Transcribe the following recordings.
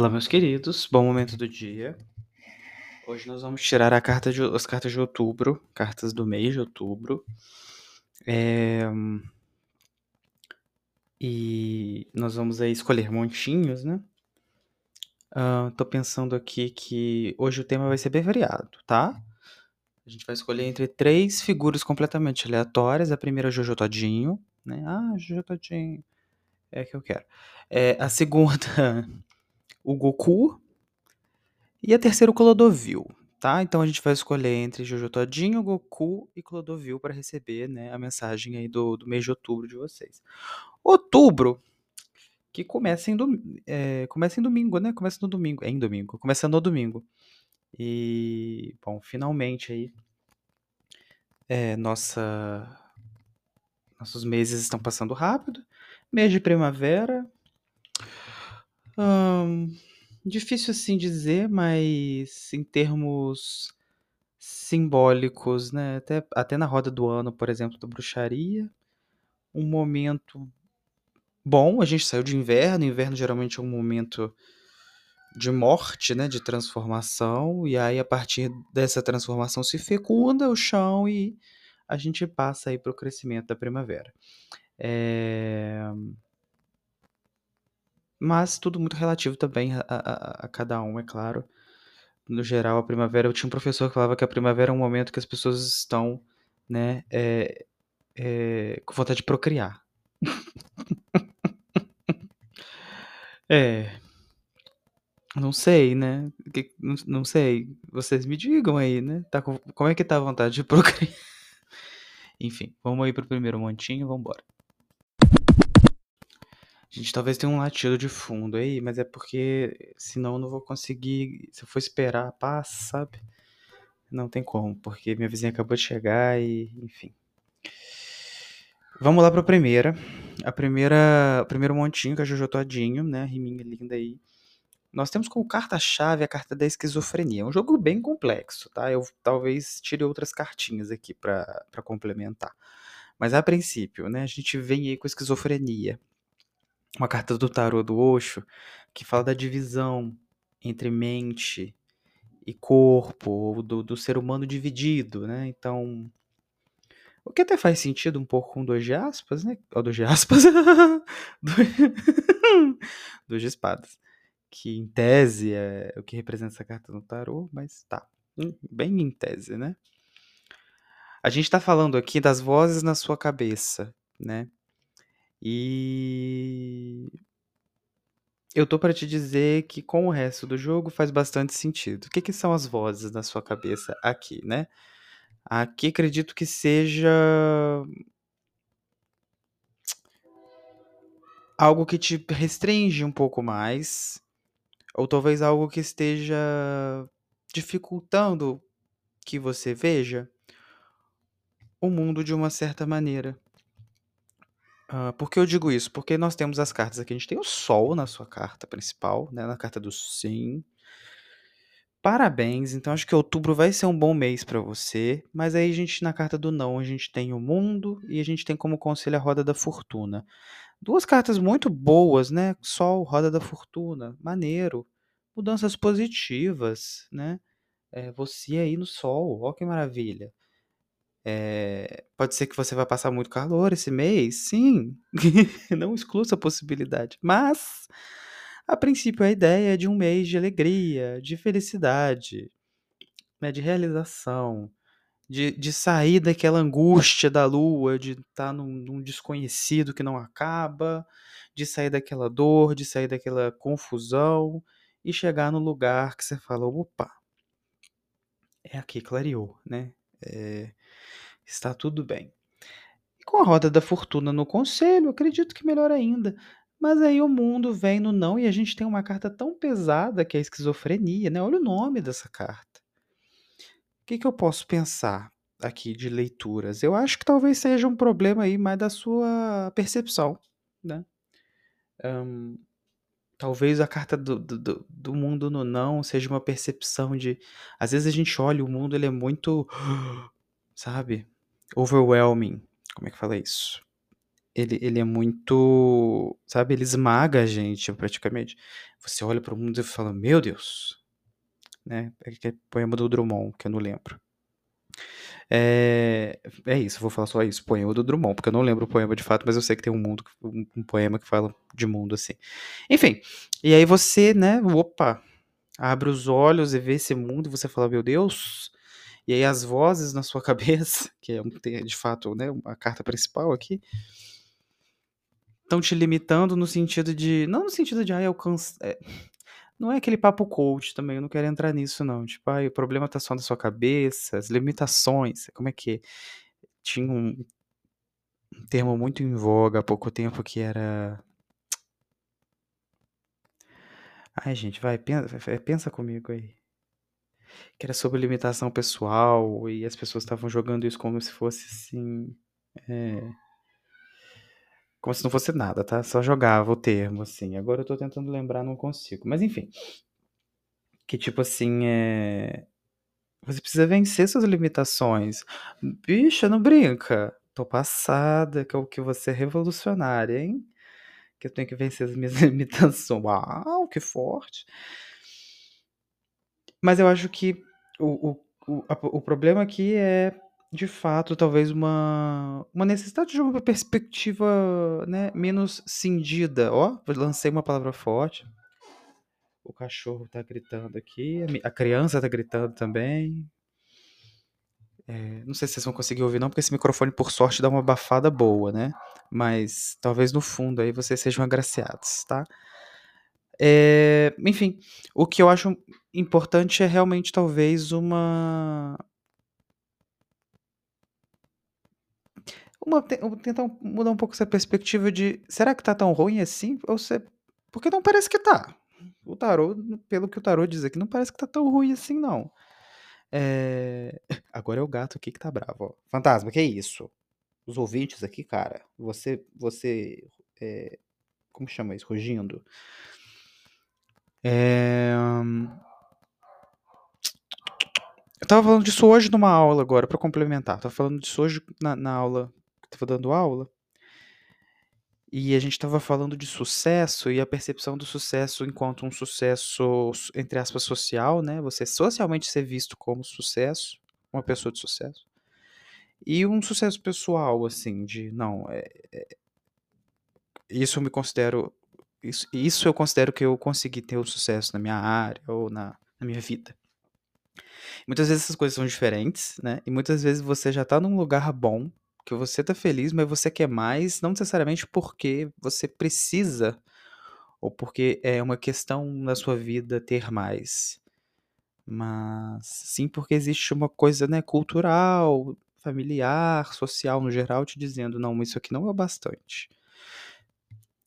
Olá, meus queridos, bom momento do dia. Hoje nós vamos tirar a carta de, as cartas de outubro, cartas do mês de outubro. É, e nós vamos aí escolher montinhos, né? Uh, tô pensando aqui que hoje o tema vai ser bem variado, tá? A gente vai escolher entre três figuras completamente aleatórias. A primeira é o Jojo Todinho, né? Ah, Jojo Todinho. É que eu quero. É, a segunda, o Goku. E a terceira, o Clodovil, tá? Então a gente vai escolher entre Jojo Todinho, Goku e Clodovil para receber né, a mensagem aí do, do mês de outubro de vocês. Outubro, que começa em, dom, é, começa em domingo, né? Começa no domingo. É em domingo. Começa no domingo. E, bom, finalmente aí. É, nossa, nossos meses estão passando rápido. Mês de primavera. Hum, Difícil assim dizer, mas em termos simbólicos, né? Até, até na roda do ano, por exemplo, da bruxaria, um momento bom. A gente saiu de inverno, inverno geralmente é um momento de morte, né? De transformação, e aí a partir dessa transformação se fecunda o chão e a gente passa aí para o crescimento da primavera. É mas tudo muito relativo também a, a, a, cada um, é claro. No geral, a primavera. Eu tinha um professor que falava que a primavera é um momento que as pessoas estão, né, é, é, com vontade de procriar. é. Não sei, né? Não, não, sei. Vocês me digam aí, né? Tá com, como é que tá a vontade de procriar? Enfim, vamos aí pro primeiro montinho, vamos embora. Gente, talvez tenha um latido de fundo aí, mas é porque senão eu não vou conseguir. Se eu for esperar passa, sabe? Não tem como, porque minha vizinha acabou de chegar e, enfim. Vamos lá para a primeira. A primeira, o primeiro montinho que é a Jojo Todinho, né? Riminha linda aí. Nós temos como carta-chave a carta da esquizofrenia. É um jogo bem complexo, tá? Eu talvez tire outras cartinhas aqui para complementar. Mas a princípio, né, a gente vem aí com esquizofrenia uma carta do tarô do Osho que fala da divisão entre mente e corpo, do, do ser humano dividido, né? Então, o que até faz sentido um pouco com dois de aspas, né? Ou dois de aspas. dois de espadas. Que em tese é o que representa essa carta no tarô, mas tá. Bem em tese, né? A gente tá falando aqui das vozes na sua cabeça, né? E eu tô para te dizer que com o resto do jogo faz bastante sentido. O que, que são as vozes na sua cabeça aqui, né? Aqui acredito que seja algo que te restringe um pouco mais, ou talvez algo que esteja dificultando que você veja o mundo de uma certa maneira. Uh, por que eu digo isso? Porque nós temos as cartas aqui. A gente tem o Sol na sua carta principal, né? Na carta do Sim. Parabéns. Então acho que outubro vai ser um bom mês para você. Mas aí a gente, na carta do Não, a gente tem o Mundo e a gente tem como conselho a Roda da Fortuna. Duas cartas muito boas, né? Sol, Roda da Fortuna. Maneiro. Mudanças positivas, né? É, você aí no Sol. Ó que maravilha. É, pode ser que você vá passar muito calor esse mês, sim, não exclua essa possibilidade. Mas, a princípio, a ideia é de um mês de alegria, de felicidade, né, de realização, de, de sair daquela angústia da lua, de estar tá num, num desconhecido que não acaba, de sair daquela dor, de sair daquela confusão e chegar no lugar que você fala: opa, é aqui, clareou, né? É, está tudo bem. E com a roda da fortuna no conselho, acredito que melhor ainda. Mas aí o mundo vem no não e a gente tem uma carta tão pesada que é a esquizofrenia, né? Olha o nome dessa carta. O que, que eu posso pensar aqui de leituras? Eu acho que talvez seja um problema aí mais da sua percepção, né? Um, talvez a carta do, do, do mundo no não seja uma percepção de. Às vezes a gente olha o mundo, ele é muito. Sabe? Overwhelming. Como é que fala isso? ele ele é muito sabe, ele esmaga a gente praticamente. Você olha para o mundo e fala: "Meu Deus", né, é que é poema do Drummond, que eu não lembro. É, é isso, vou falar só isso, poema do Drummond, porque eu não lembro o poema de fato, mas eu sei que tem um mundo, um, um poema que fala de mundo assim. Enfim, e aí você, né, opa, abre os olhos e vê esse mundo e você fala, meu Deus, e aí as vozes na sua cabeça, que é de fato, né, a carta principal aqui, estão te limitando no sentido de, não no sentido de, ah, eu é, não é aquele papo coach também, eu não quero entrar nisso não, tipo, ah, o problema tá só na sua cabeça, as limitações, como é que tinha um, um termo muito em voga há pouco tempo que era Ai, gente, vai, pensa, pensa comigo aí. Que era sobre limitação pessoal e as pessoas estavam jogando isso como se fosse assim. É... Como se não fosse nada, tá? Só jogava o termo, assim. Agora eu tô tentando lembrar, não consigo. Mas enfim. Que tipo assim, é. Você precisa vencer suas limitações. Bicha, não brinca. Tô passada, que é o que você é revolucionária, hein? Que eu tenho que vencer as minhas limitações. Uau, que forte. Mas eu acho que o, o, o, a, o problema aqui é de fato, talvez uma, uma necessidade de uma perspectiva né, menos cindida. Ó, lancei uma palavra forte. O cachorro tá gritando aqui, a criança tá gritando também. É, não sei se vocês vão conseguir ouvir, não, porque esse microfone, por sorte, dá uma abafada boa, né? Mas talvez no fundo aí vocês sejam agraciados, tá? É, enfim, o que eu acho importante é realmente talvez uma uma, tentar mudar um pouco essa perspectiva de será que tá tão ruim assim? Ou se, porque não parece que tá. O tarô, pelo que o tarô diz aqui, não parece que tá tão ruim assim, não. É... Agora é o gato aqui que tá bravo, ó. Fantasma, que isso? Os ouvintes aqui, cara, você, você, é... como chama isso? Rugindo. É... Eu tava falando disso hoje numa aula agora, para complementar. Tava falando disso hoje na, na aula estava dando aula, e a gente estava falando de sucesso e a percepção do sucesso enquanto um sucesso, entre aspas, social, né? Você socialmente ser visto como sucesso, uma pessoa de sucesso. E um sucesso pessoal, assim, de não, é, é, isso eu me considero, isso, isso eu considero que eu consegui ter o um sucesso na minha área ou na, na minha vida. Muitas vezes essas coisas são diferentes, né? E muitas vezes você já tá num lugar bom que você tá feliz, mas você quer mais, não necessariamente porque você precisa ou porque é uma questão na sua vida ter mais, mas sim porque existe uma coisa, né, cultural, familiar, social no geral te dizendo não, isso aqui não é bastante.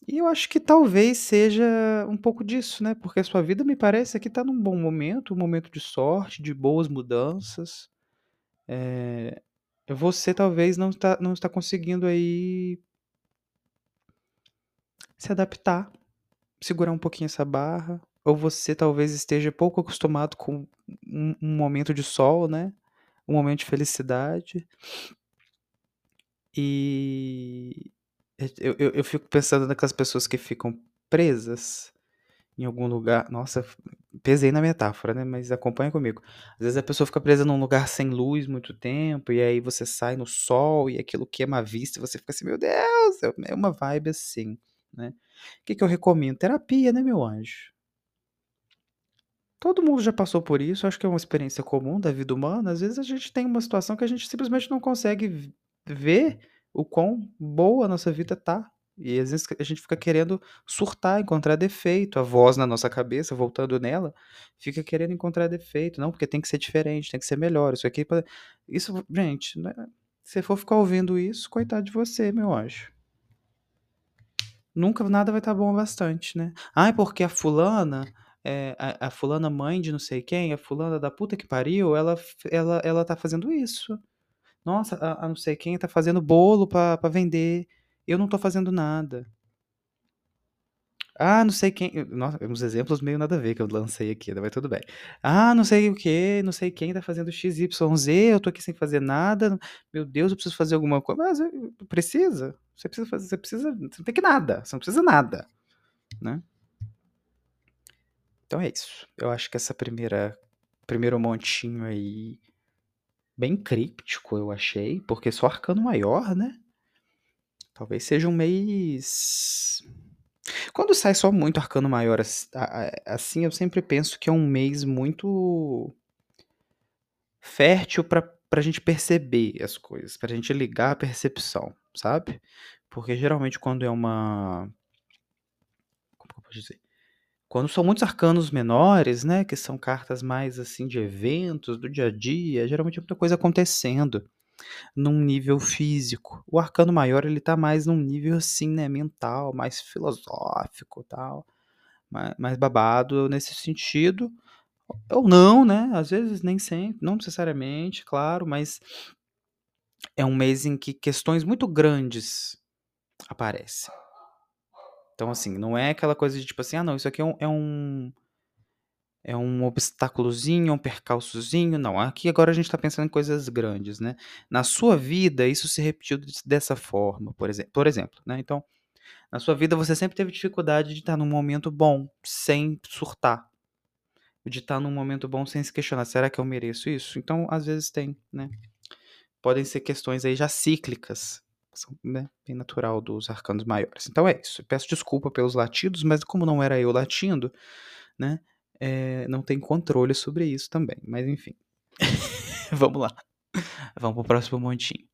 E eu acho que talvez seja um pouco disso, né? Porque a sua vida me parece que está num bom momento, um momento de sorte, de boas mudanças. É, você talvez não está, não está conseguindo aí se adaptar, segurar um pouquinho essa barra, ou você talvez esteja pouco acostumado com um, um momento de sol, né? Um momento de felicidade. E eu, eu, eu fico pensando naquelas pessoas que ficam presas em algum lugar. Nossa, pesei na metáfora, né? Mas acompanha comigo. Às vezes a pessoa fica presa num lugar sem luz muito tempo, e aí você sai no sol e aquilo queima a vista, e você fica assim, meu Deus, é, é uma vibe assim, né? O que, que eu recomendo? Terapia, né, meu anjo? Todo mundo já passou por isso, acho que é uma experiência comum da vida humana. Às vezes a gente tem uma situação que a gente simplesmente não consegue ver o quão boa a nossa vida tá. E às vezes a gente fica querendo surtar, encontrar defeito. A voz na nossa cabeça, voltando nela, fica querendo encontrar defeito. Não, porque tem que ser diferente, tem que ser melhor. Isso aqui. Isso, gente, né? se for ficar ouvindo isso, coitado de você, meu anjo. Nunca nada vai estar tá bom bastante, né? Ah, é porque a fulana. É, a, a, fulana mãe de não sei quem, a fulana da puta que pariu, ela, ela, ela tá fazendo isso. Nossa, a, a não sei quem tá fazendo bolo para vender eu não tô fazendo nada. Ah, não sei quem. Nossa, uns exemplos meio nada a ver que eu lancei aqui, mas tudo bem. Ah, não sei o que, não sei quem tá fazendo XYZ, eu tô aqui sem fazer nada. Meu Deus, eu preciso fazer alguma coisa. Mas precisa? Você precisa fazer, você precisa, você não tem que nada, você não precisa nada, né? Então é isso. Eu acho que essa primeira primeiro montinho aí bem críptico, eu achei, porque só arcano maior, né? Talvez seja um mês quando sai só muito arcano maior assim, eu sempre penso que é um mês muito fértil para pra gente perceber as coisas, pra gente ligar a percepção, sabe? Porque geralmente quando é uma como que eu posso dizer? Quando são muitos arcanos menores, né, que são cartas mais assim de eventos do dia a dia, geralmente é muita coisa acontecendo num nível físico. O arcano maior ele tá mais num nível assim, né, mental, mais filosófico, tal, mais, mais babado nesse sentido. Ou não, né? Às vezes nem sempre, não necessariamente, claro, mas é um mês em que questões muito grandes aparecem. Então, assim, não é aquela coisa de tipo assim, ah, não, isso aqui é um, é um, é um obstáculozinho, um percalçozinho. Não, aqui agora a gente está pensando em coisas grandes, né? Na sua vida, isso se repetiu dessa forma, por exemplo. Por exemplo né? Então, na sua vida, você sempre teve dificuldade de estar num momento bom, sem surtar. De estar num momento bom sem se questionar, será que eu mereço isso? Então, às vezes tem, né? Podem ser questões aí já cíclicas, né, bem natural dos arcanos maiores. Então é isso. peço desculpa pelos latidos, mas como não era eu latindo, né, é, não tem controle sobre isso também. Mas enfim, vamos lá. Vamos pro próximo montinho.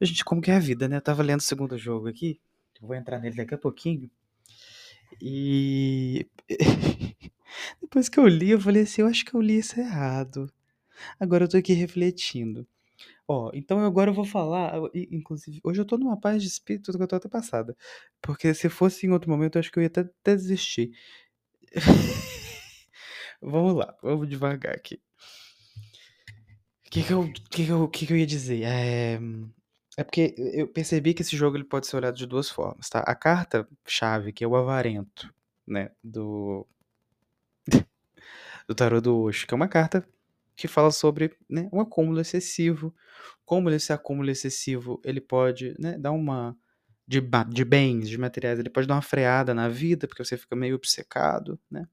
Gente, como que é a vida, né? Eu tava lendo o segundo jogo aqui. Vou entrar nele daqui a pouquinho. E depois que eu li, eu falei assim, eu acho que eu li isso errado. Agora eu tô aqui refletindo. Ó, então agora eu vou falar, inclusive, hoje eu tô numa paz de espírito que eu tô até passada. Porque se fosse em outro momento, eu acho que eu ia até, até desistir. vamos lá, vamos devagar aqui. O que que eu, que que eu, que que eu ia dizer? É, é porque eu percebi que esse jogo ele pode ser olhado de duas formas, tá? A carta-chave, que é o avarento, né, do, do tarô do Osho, que é uma carta que fala sobre né, um acúmulo excessivo, como esse acúmulo excessivo ele pode né, dar uma de, de bens, de materiais, ele pode dar uma freada na vida, porque você fica meio obcecado, né?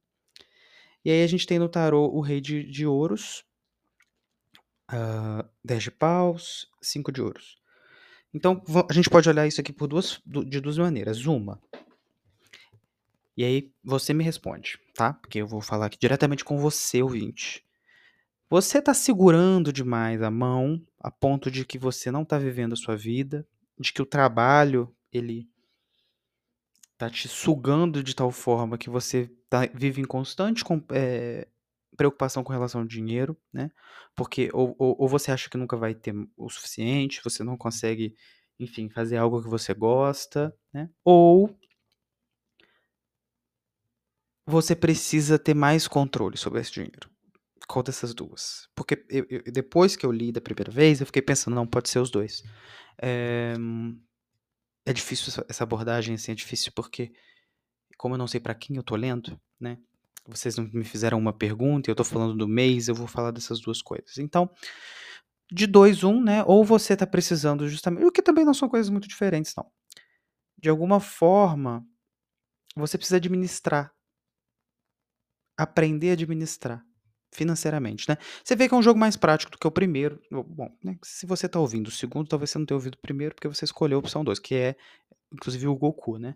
E aí a gente tem no tarô o rei de, de ouros, uh, dez de paus, cinco de ouros. Então a gente pode olhar isso aqui por duas, de duas maneiras. Uma, e aí você me responde, tá? Porque eu vou falar aqui diretamente com você, ouvinte. Você está segurando demais a mão a ponto de que você não está vivendo a sua vida, de que o trabalho ele tá te sugando de tal forma que você tá, vive em constante é, preocupação com relação ao dinheiro, né? Porque ou, ou, ou, você acha que nunca vai ter o suficiente, você não consegue, enfim, fazer algo que você gosta, né? Ou você precisa ter mais controle sobre esse dinheiro. Qual dessas duas? Porque eu, eu, depois que eu li da primeira vez, eu fiquei pensando, não, pode ser os dois. É, é difícil essa abordagem, assim, é difícil porque, como eu não sei para quem eu tô lendo, né? Vocês não me fizeram uma pergunta, eu tô falando do mês, eu vou falar dessas duas coisas. Então, de dois, um, né? Ou você tá precisando justamente. O que também não são coisas muito diferentes, não. De alguma forma, você precisa administrar. Aprender a administrar financeiramente, né? Você vê que é um jogo mais prático do que o primeiro. Bom, né, se você tá ouvindo o segundo, talvez você não tenha ouvido o primeiro, porque você escolheu a opção 2, que é, inclusive, o Goku, né?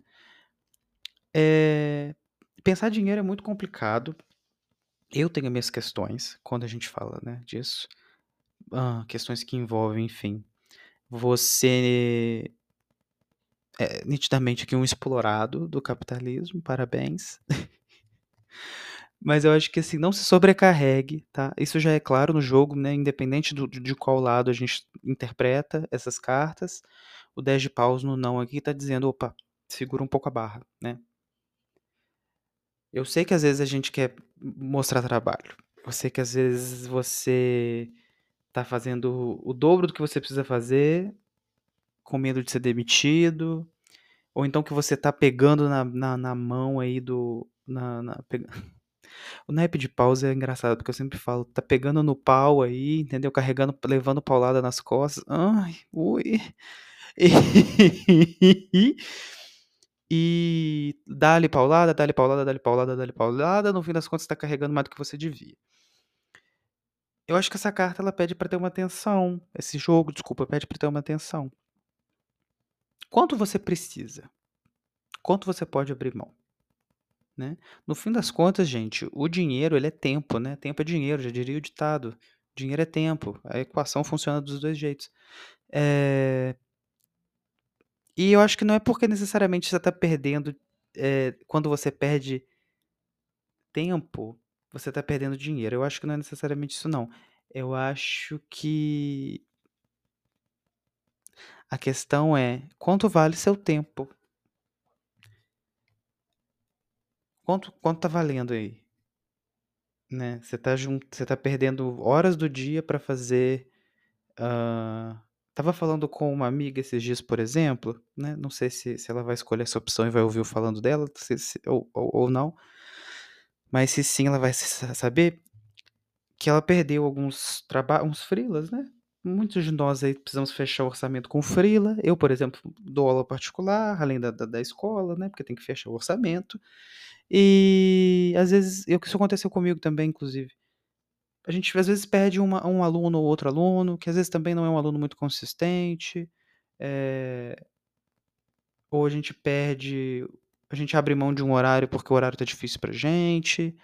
É... Pensar dinheiro é muito complicado. Eu tenho minhas questões quando a gente fala né, disso. Ah, questões que envolvem, enfim, você é nitidamente aqui um explorado do capitalismo, parabéns. Mas eu acho que assim, não se sobrecarregue, tá? Isso já é claro no jogo, né? Independente do, de qual lado a gente interpreta essas cartas. O 10 de paus no não aqui tá dizendo, opa, segura um pouco a barra, né? Eu sei que às vezes a gente quer mostrar trabalho. Eu sei que às vezes você tá fazendo o dobro do que você precisa fazer, com medo de ser demitido, ou então que você tá pegando na, na, na mão aí do. Na, na, o naipe de paus é engraçado, porque eu sempre falo, tá pegando no pau aí, entendeu? Carregando, levando paulada nas costas. Ai, ui. E, e dá-lhe paulada, dá-lhe paulada, dá-lhe paulada, dá-lhe paulada, no fim das contas está carregando mais do que você devia. Eu acho que essa carta ela pede para ter uma atenção. Esse jogo, desculpa, pede para ter uma atenção. Quanto você precisa? Quanto você pode abrir mão? Né? No fim das contas, gente, o dinheiro ele é tempo, né? Tempo é dinheiro, já diria o ditado. Dinheiro é tempo. A equação funciona dos dois jeitos. É... E eu acho que não é porque necessariamente você está perdendo. É... Quando você perde tempo, você está perdendo dinheiro. Eu acho que não é necessariamente isso, não. Eu acho que a questão é quanto vale seu tempo. Quanto, quanto tá valendo aí? Né? Você tá, junt... você tá perdendo horas do dia para fazer. Uh... Tava falando com uma amiga esses dias, por exemplo, né? Não sei se, se ela vai escolher essa opção e vai ouvir eu falando dela, se, se, ou, ou, ou não. Mas se sim, ela vai saber que ela perdeu alguns trabalhos, uns frilas, né? Muitos de nós aí precisamos fechar o orçamento com frila. Eu, por exemplo, dou aula particular, além da, da, da escola, né? Porque tem que fechar o orçamento. E às vezes, isso aconteceu comigo também, inclusive. A gente às vezes perde uma, um aluno ou outro aluno, que às vezes também não é um aluno muito consistente. É... Ou a gente perde. A gente abre mão de um horário porque o horário tá difícil pra gente.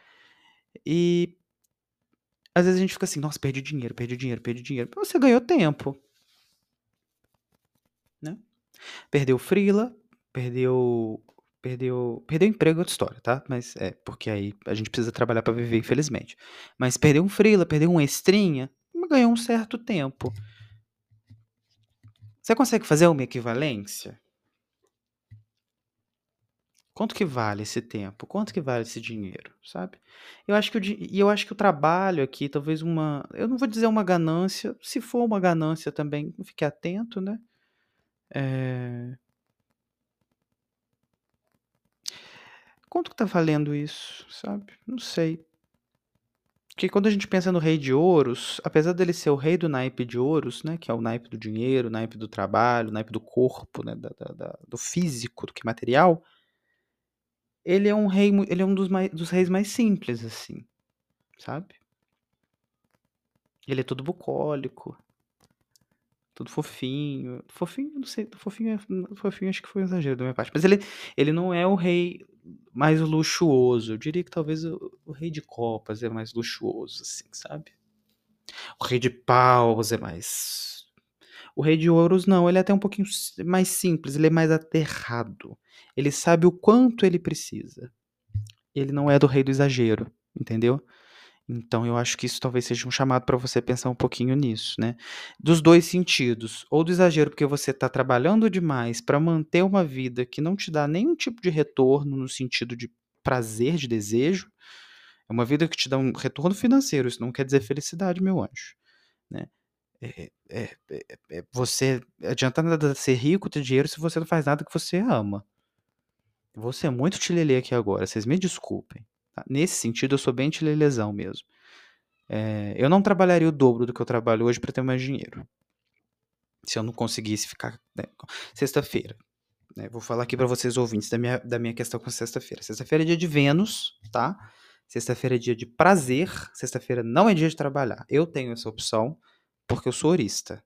E às vezes a gente fica assim, nossa, perdi dinheiro, perdi dinheiro, perdi dinheiro. Você ganhou tempo. Né? Perdeu frila, perdeu perdeu perdeu emprego é outra história, tá? Mas é porque aí a gente precisa trabalhar para viver, infelizmente. Mas perdeu um frila, perdeu um extrinha, ganhou um certo tempo. Você consegue fazer uma equivalência? Quanto que vale esse tempo? Quanto que vale esse dinheiro, sabe? Eu acho que o, e eu acho que o trabalho aqui, talvez uma, eu não vou dizer uma ganância, se for uma ganância também, fique atento, né? É... Quanto que tá valendo isso, sabe? Não sei. Porque quando a gente pensa no rei de ouros, apesar dele ser o rei do naipe de ouros, né, que é o naipe do dinheiro, o naipe do trabalho, o naipe do corpo, né, da, da, da, do físico, do que material, ele é um rei, ele é um dos, mais, dos reis mais simples, assim, sabe? Ele é todo bucólico, todo fofinho. Fofinho, não sei, fofinho, fofinho acho que foi um exagero da minha parte. Mas ele, ele não é o rei mais luxuoso. Eu diria que talvez o, o rei de copas é mais luxuoso, assim, sabe? O rei de paus é mais. O rei de ouros não, ele é até um pouquinho mais simples, ele é mais aterrado. Ele sabe o quanto ele precisa. Ele não é do rei do exagero, entendeu? Então eu acho que isso talvez seja um chamado para você pensar um pouquinho nisso, né? Dos dois sentidos, ou do exagero porque você está trabalhando demais para manter uma vida que não te dá nenhum tipo de retorno no sentido de prazer, de desejo. É uma vida que te dá um retorno financeiro, isso não quer dizer felicidade, meu anjo, né? É, é, é, é você adianta nada ser rico, ter dinheiro se você não faz nada que você ama. Vou ser muito tilelê aqui agora, vocês me desculpem. Tá? Nesse sentido, eu sou bem tilelezão mesmo. É, eu não trabalharia o dobro do que eu trabalho hoje para ter mais dinheiro. Se eu não conseguisse ficar. Né? Sexta-feira. Né? Vou falar aqui para vocês ouvintes da minha, da minha questão com sexta-feira. Sexta-feira é dia de Vênus, tá? Sexta-feira é dia de prazer. Sexta-feira não é dia de trabalhar. Eu tenho essa opção porque eu sou horista.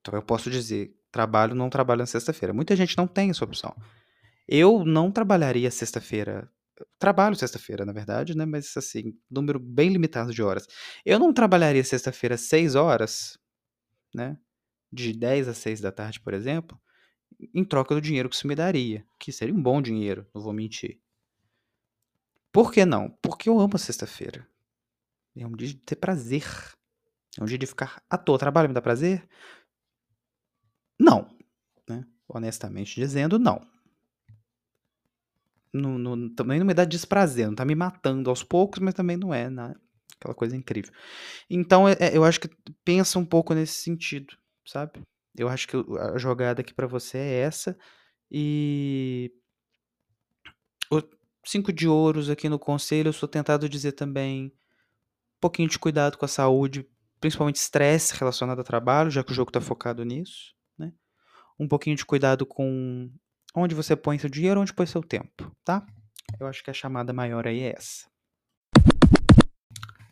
Então eu posso dizer, trabalho, não trabalho na sexta-feira. Muita gente não tem essa opção. Eu não trabalharia sexta-feira. Trabalho sexta-feira, na verdade, né? Mas assim, número bem limitado de horas. Eu não trabalharia sexta-feira seis horas, né? De 10 a 6 da tarde, por exemplo, em troca do dinheiro que isso me daria. Que seria um bom dinheiro, não vou mentir. Por que não? Porque eu amo a sexta-feira. É um dia de ter prazer. É um dia de ficar à toa. Trabalho me dá prazer? Não. Né? Honestamente dizendo, não também não me dá desprazer, não tá me matando aos poucos, mas também não é, né? Aquela coisa incrível. Então, é, é eu acho que pensa um pouco nesse sentido, sabe? Eu acho que a jogada aqui para você é essa. E. O cinco de ouros aqui no conselho, eu sou tentado dizer também um pouquinho de cuidado com a saúde, principalmente estresse relacionado ao trabalho, já que o jogo tá focado nisso, né? um pouquinho de cuidado com onde você põe seu dinheiro, onde põe seu tempo, tá? Eu acho que a chamada maior aí é essa.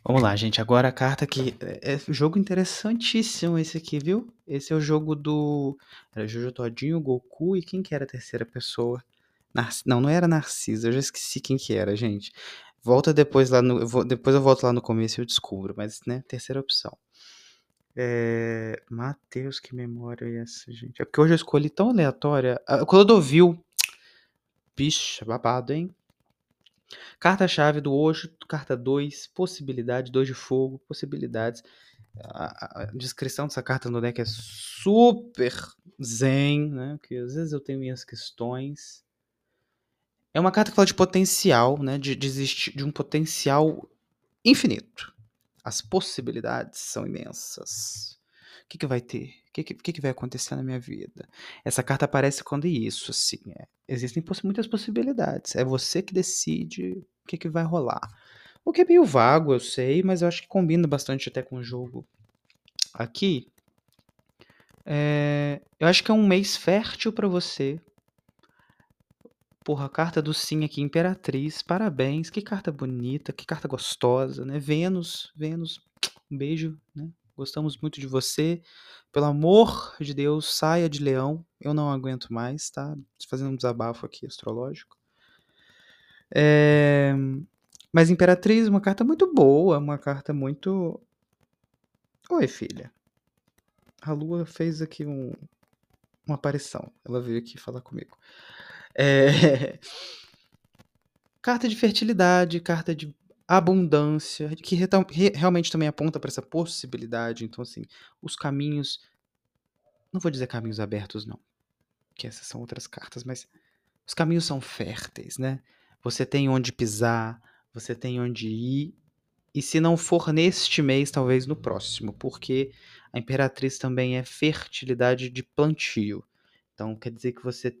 Vamos lá, gente. Agora a carta aqui. É, é jogo interessantíssimo esse aqui, viu? Esse é o jogo do. Era Jojo Todinho, Goku e quem que era a terceira pessoa? Narc... Não, não era Narcisa. Eu já esqueci quem que era, gente. Volta depois lá no. Depois eu volto lá no começo e eu descubro. Mas, né? Terceira opção. É... Matheus, que memória é essa, gente? É porque hoje eu escolhi tão aleatória. A Clodovil. Bicha, babado, hein? Carta-chave do Osho, carta 2, possibilidade, 2 de fogo, possibilidades. A, a, descrição dessa carta no deck é super zen, né? Que às vezes eu tenho minhas questões. É uma carta que fala de potencial, né? De, de, de um potencial infinito. As possibilidades são imensas. O que, que vai ter? O que, que, que vai acontecer na minha vida? Essa carta aparece quando é isso, assim. É. Existem poss muitas possibilidades. É você que decide o que, que vai rolar. O que é meio vago, eu sei, mas eu acho que combina bastante até com o jogo. Aqui, é, eu acho que é um mês fértil para você. Porra, carta do sim aqui, Imperatriz, parabéns, que carta bonita, que carta gostosa, né? Vênus, Vênus, um beijo, né? Gostamos muito de você. Pelo amor de Deus, saia de leão. Eu não aguento mais, tá? Fazendo um desabafo aqui astrológico. É... Mas Imperatriz, uma carta muito boa, uma carta muito. Oi, filha. A Lua fez aqui um... uma aparição. Ela veio aqui falar comigo. É... Carta de fertilidade, carta de abundância, que re realmente também aponta para essa possibilidade. Então, assim, os caminhos. Não vou dizer caminhos abertos, não, que essas são outras cartas, mas os caminhos são férteis, né? Você tem onde pisar, você tem onde ir, e se não for neste mês, talvez no próximo, porque a Imperatriz também é fertilidade de plantio. Então, quer dizer que você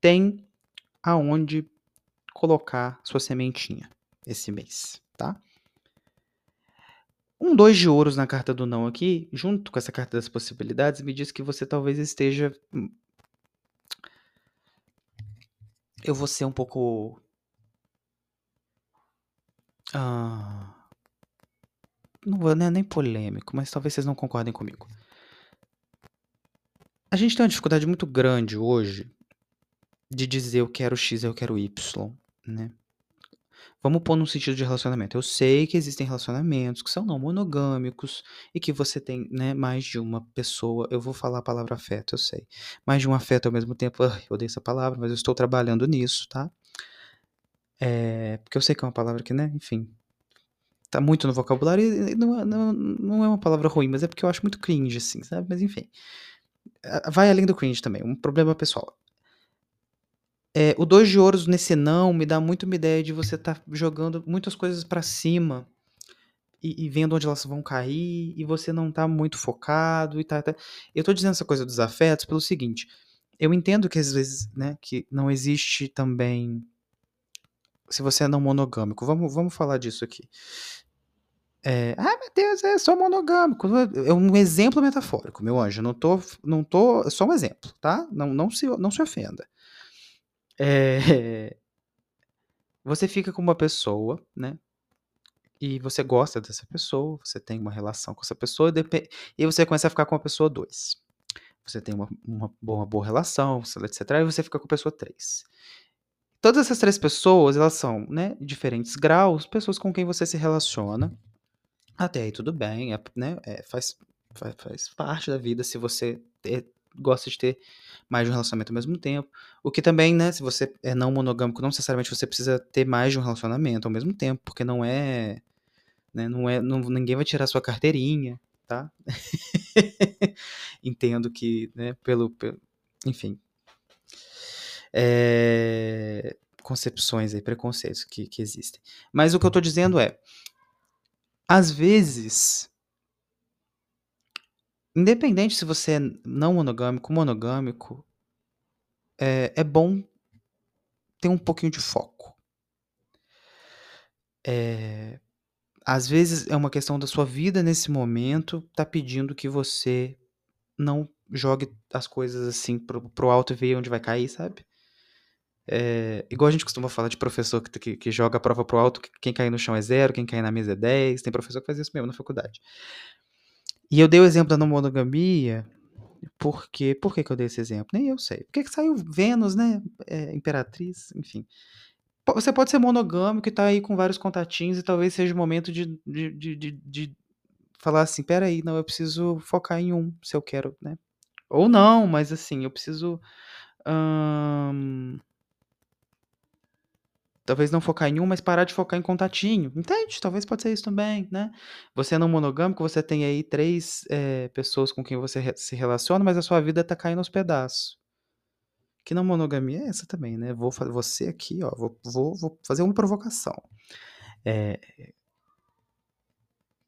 tem aonde colocar sua sementinha esse mês, tá? Um dois de ouros na carta do não aqui, junto com essa carta das possibilidades, me diz que você talvez esteja. Hum, eu vou ser um pouco. Ah, não vou né, nem polêmico, mas talvez vocês não concordem comigo. A gente tem uma dificuldade muito grande hoje de dizer eu quero X, eu quero Y, né? Vamos pôr num sentido de relacionamento. Eu sei que existem relacionamentos que são não monogâmicos e que você tem, né, mais de uma pessoa. Eu vou falar a palavra afeto, eu sei. Mais de um afeto ao mesmo tempo. eu odeio essa palavra, mas eu estou trabalhando nisso, tá? É, porque eu sei que é uma palavra que, né, enfim, tá muito no vocabulário e não, não, não é uma palavra ruim, mas é porque eu acho muito cringe, assim, sabe? Mas enfim. Vai além do cringe também, um problema pessoal. É, o dois de ouros nesse não me dá muito uma ideia de você estar tá jogando muitas coisas para cima e, e, vendo onde elas vão cair e você não tá muito focado e tá, tá. Eu tô dizendo essa coisa dos afetos pelo seguinte. Eu entendo que às vezes, né, que não existe também. Se você é não monogâmico, vamos, vamos falar disso aqui. É, ah, meu Deus, é só monogâmico. É um exemplo metafórico, meu anjo. Não tô, não tô, é só um exemplo, tá? Não, não se, não se ofenda. É, você fica com uma pessoa, né? E você gosta dessa pessoa, você tem uma relação com essa pessoa, e você começa a ficar com a pessoa 2. Você tem uma, uma, boa, uma boa relação, etc. E você fica com a pessoa 3. Todas essas três pessoas, elas são, né, diferentes graus, pessoas com quem você se relaciona. Até aí tudo bem, é, né, é, faz, faz, faz, parte da vida se você gosta de ter mais de um relacionamento ao mesmo tempo. O que também, né, se você é não monogâmico, não necessariamente você precisa ter mais de um relacionamento ao mesmo tempo, porque não é. Né, não é não, ninguém vai tirar sua carteirinha, tá? Entendo que, né, pelo. pelo enfim. É, concepções e preconceitos que, que existem. Mas o que eu tô dizendo é. Às vezes, Independente se você é não monogâmico, monogâmico, é, é bom ter um pouquinho de foco. É, às vezes é uma questão da sua vida nesse momento, tá pedindo que você não jogue as coisas assim pro, pro alto e veja onde vai cair, sabe? É, igual a gente costuma falar de professor que, que, que, joga a prova pro alto, que quem cair no chão é zero, quem cair na mesa é 10. Tem professor que faz isso mesmo na faculdade. E eu dei o exemplo da não monogamia, porque. Por que, que eu dei esse exemplo? Nem eu sei. Porque que saiu Vênus, né? É, Imperatriz, enfim. Você pode ser monogâmico e tá aí com vários contatinhos e talvez seja o momento de, de, de, de, de falar assim: peraí, não, eu preciso focar em um, se eu quero, né? Ou não, mas assim, eu preciso. Hum, Talvez não focar em um, mas parar de focar em contatinho. Entende? Talvez pode ser isso também, né? Você é não monogâmico, você tem aí três é, pessoas com quem você re se relaciona, mas a sua vida tá caindo aos pedaços. Que não monogamia é essa também, né? Vou você aqui, ó, vou, vou, vou fazer uma provocação. É,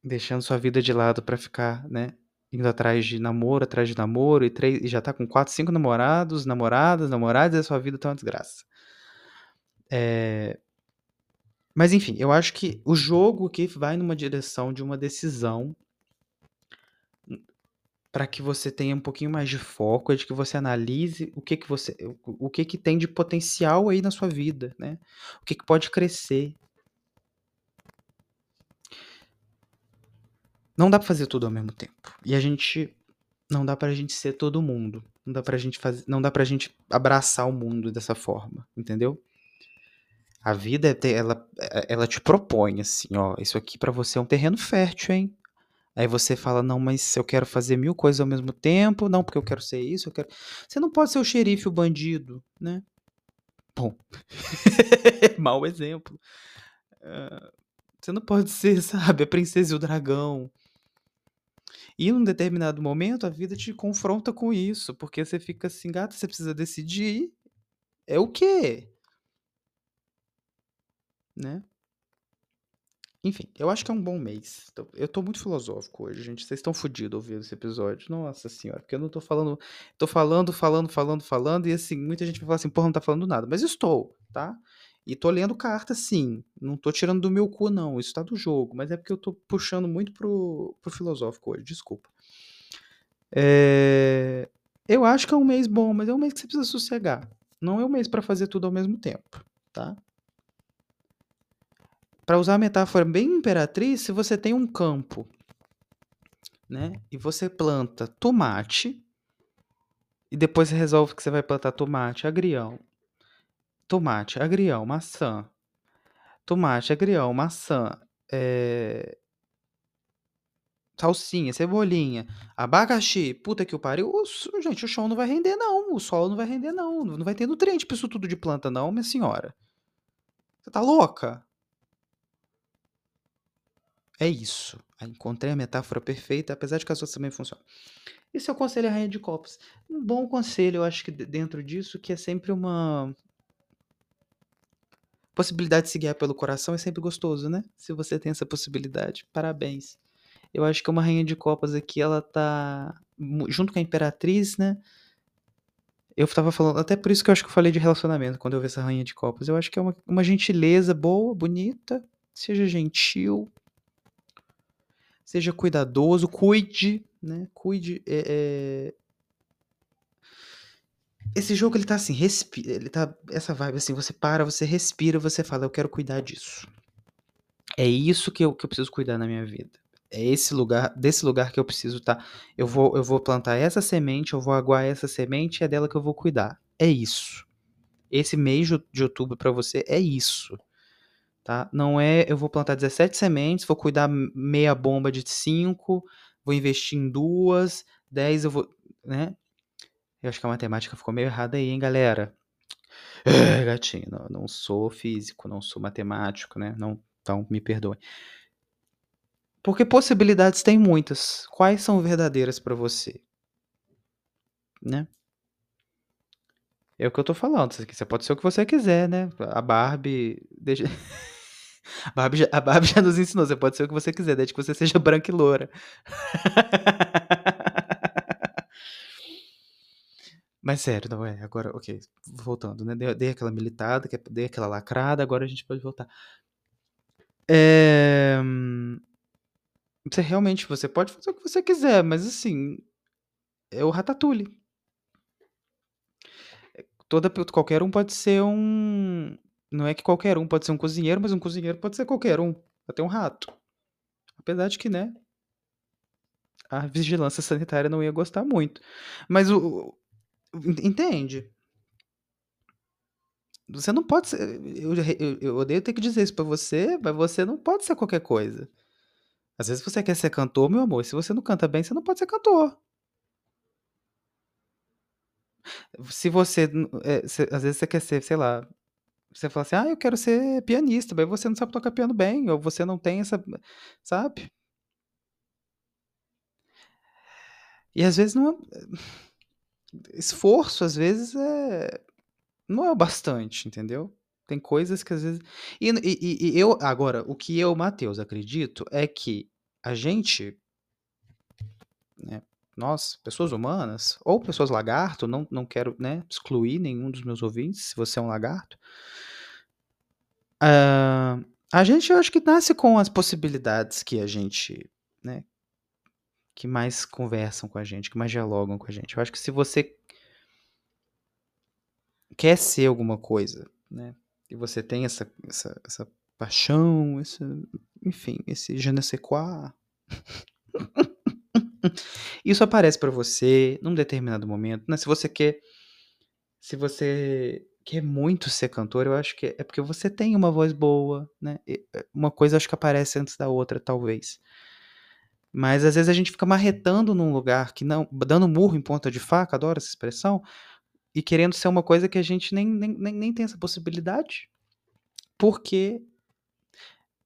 deixando sua vida de lado para ficar, né? Indo atrás de namoro, atrás de namoro, e, três, e já tá com quatro, cinco namorados, namoradas, namoradas, e a sua vida tá uma desgraça. É... Mas enfim, eu acho que o jogo que vai numa direção de uma decisão para que você tenha um pouquinho mais de foco, é de que você analise o que que você, o que que tem de potencial aí na sua vida, né? O que que pode crescer. Não dá para fazer tudo ao mesmo tempo. E a gente não dá pra gente ser todo mundo. Não dá pra gente fazer, não dá pra gente abraçar o mundo dessa forma, entendeu? A vida, é ela, é, ela te propõe assim, ó, isso aqui para você é um terreno fértil, hein? Aí você fala, não, mas eu quero fazer mil coisas ao mesmo tempo, não, porque eu quero ser isso, eu quero. Você não pode ser o xerife, o bandido, né? Bom, mau exemplo. Uh, você não pode ser, sabe, a princesa e o dragão. E num determinado momento a vida te confronta com isso, porque você fica assim, gata, você precisa decidir. É o quê? Né? Enfim, eu acho que é um bom mês. Eu tô muito filosófico hoje, gente. Vocês estão fodidos ouvindo esse episódio. Nossa senhora, porque eu não tô falando. Tô falando, falando, falando, falando, e assim, muita gente vai falar assim, porra, não tá falando nada. Mas estou, tá? E tô lendo carta, sim. Não tô tirando do meu cu, não. Isso tá do jogo. Mas é porque eu tô puxando muito pro, pro filosófico hoje, desculpa. É... Eu acho que é um mês bom, mas é um mês que você precisa sossegar. Não é um mês para fazer tudo ao mesmo tempo, tá? Para usar a metáfora bem imperatriz, se você tem um campo, né, e você planta tomate, e depois você resolve que você vai plantar tomate, agrião, tomate, agrião, maçã, tomate, agrião, maçã, é... salsinha, cebolinha, abacaxi, puta que o pariu, o, gente, o chão não vai render não, o solo não vai render não, não vai ter nutriente pra isso tudo de planta não, minha senhora. Você tá louca? É isso. Encontrei a metáfora perfeita, apesar de que as outras também funcionam. Esse é o conselho à Rainha de Copas. Um bom conselho, eu acho que dentro disso, que é sempre uma possibilidade de se guiar pelo coração é sempre gostoso, né? Se você tem essa possibilidade, parabéns. Eu acho que uma rainha de copas aqui, ela tá junto com a imperatriz, né? Eu tava falando, até por isso que eu acho que eu falei de relacionamento quando eu vi essa rainha de copas. Eu acho que é uma, uma gentileza boa, bonita, seja gentil, seja cuidadoso, cuide, né? Cuide. É, é... Esse jogo ele tá assim, respira, ele tá essa vibe assim, você para, você respira, você fala, eu quero cuidar disso. É isso que eu, que eu preciso cuidar na minha vida. É esse lugar, desse lugar que eu preciso estar. Tá. Eu vou, eu vou plantar essa semente, eu vou aguar essa semente, é dela que eu vou cuidar. É isso. Esse mês de outubro para você é isso tá? Não é eu vou plantar 17 sementes, vou cuidar meia bomba de 5, vou investir em duas, 10 eu vou, né? Eu acho que a matemática ficou meio errada aí, hein, galera? É, gatinho, não, não, sou físico, não sou matemático, né? Não, então me perdoe. Porque possibilidades tem muitas. Quais são verdadeiras para você? Né? É o que eu tô falando. Você pode ser o que você quiser, né? A Barbie. Deixa... A Barbie, já, a Barbie já nos ensinou, você pode ser o que você quiser, desde que você seja branca e loura. Mas sério, não é. Agora, ok, voltando, né? Dei, aquela militada, dei aquela lacrada, agora a gente pode voltar. É... Você realmente, você pode fazer o que você quiser, mas assim, é o Ratatouille. Toda, qualquer um pode ser um. Não é que qualquer um pode ser um cozinheiro, mas um cozinheiro pode ser qualquer um. Até um rato. Apesar de que, né? A vigilância sanitária não ia gostar muito. Mas o. Entende? Você não pode ser. Eu, eu, eu odeio ter que dizer isso pra você, mas você não pode ser qualquer coisa. Às vezes você quer ser cantor, meu amor. Se você não canta bem, você não pode ser cantor. Se você. É, se, às vezes você quer ser, sei lá. Você fala assim, ah, eu quero ser pianista, mas você não sabe tocar piano bem, ou você não tem essa. Sabe? E às vezes não. Esforço, às vezes, é. Não é o bastante, entendeu? Tem coisas que às vezes. E, e, e eu, agora, o que eu, Matheus, acredito é que a gente. Né, nós, pessoas humanas, ou pessoas lagarto, não, não quero né, excluir nenhum dos meus ouvintes, se você é um lagarto. Uh, a gente, eu acho que nasce com as possibilidades que a gente, né, que mais conversam com a gente, que mais dialogam com a gente. Eu acho que se você quer ser alguma coisa, né, e você tem essa, essa, essa paixão, essa, enfim, esse je ne sais quoi, Isso aparece para você num determinado momento, né? Se você quer se você quer muito ser cantor, eu acho que é porque você tem uma voz boa, né? Eh, uma coisa acho que aparece antes da outra, talvez. Mas às vezes a gente fica marretando num lugar que não, dando murro em ponta de faca, adoro essa expressão, e querendo ser uma coisa que a gente nem, nem, nem, nem tem essa possibilidade. Porque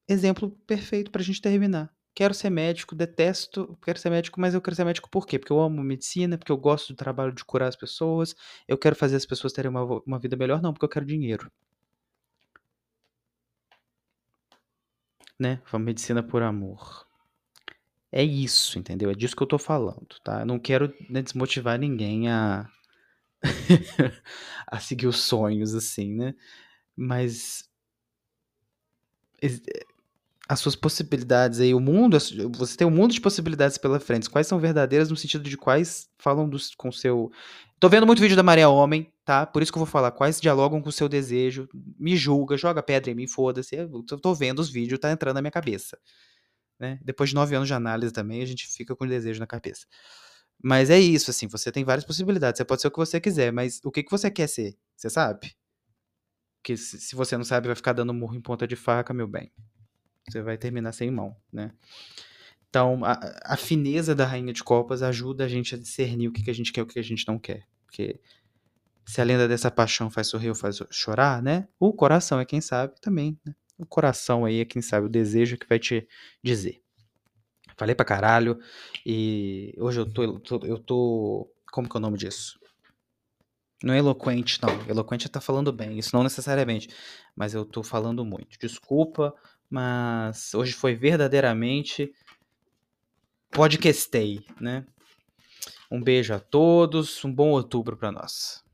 exemplo perfeito pra gente terminar quero ser médico, detesto, quero ser médico, mas eu quero ser médico por quê? Porque eu amo medicina, porque eu gosto do trabalho de curar as pessoas, eu quero fazer as pessoas terem uma, uma vida melhor, não, porque eu quero dinheiro. Né? Medicina por amor. É isso, entendeu? É disso que eu tô falando, tá? Eu não quero né, desmotivar ninguém a a seguir os sonhos assim, né? Mas as suas possibilidades aí, o mundo, você tem um mundo de possibilidades pela frente. Quais são verdadeiras no sentido de quais falam dos, com seu. Tô vendo muito vídeo da Maria Homem, tá? Por isso que eu vou falar. Quais dialogam com o seu desejo. Me julga, joga pedra em mim, foda-se. Eu tô vendo os vídeos, tá entrando na minha cabeça. Né? Depois de nove anos de análise também, a gente fica com o desejo na cabeça. Mas é isso, assim, você tem várias possibilidades. Você pode ser o que você quiser, mas o que, que você quer ser? Você sabe? Porque se você não sabe, vai ficar dando murro em ponta de faca, meu bem você vai terminar sem mão, né? Então, a, a, fineza da Rainha de Copas ajuda a gente a discernir o que, que a gente quer e o que a gente não quer. Porque se a lenda dessa paixão faz sorrir ou faz chorar, né? O coração é quem sabe também, né? O coração aí é quem sabe, o desejo que vai te dizer. Falei pra caralho e hoje eu tô, eu tô, eu tô como que é o nome disso? Não é eloquente, não. Eloquente é tá falando bem, isso não necessariamente. Mas eu tô falando muito. Desculpa, mas hoje foi verdadeiramente podcastei, né? Um beijo a todos, um bom outubro para nós.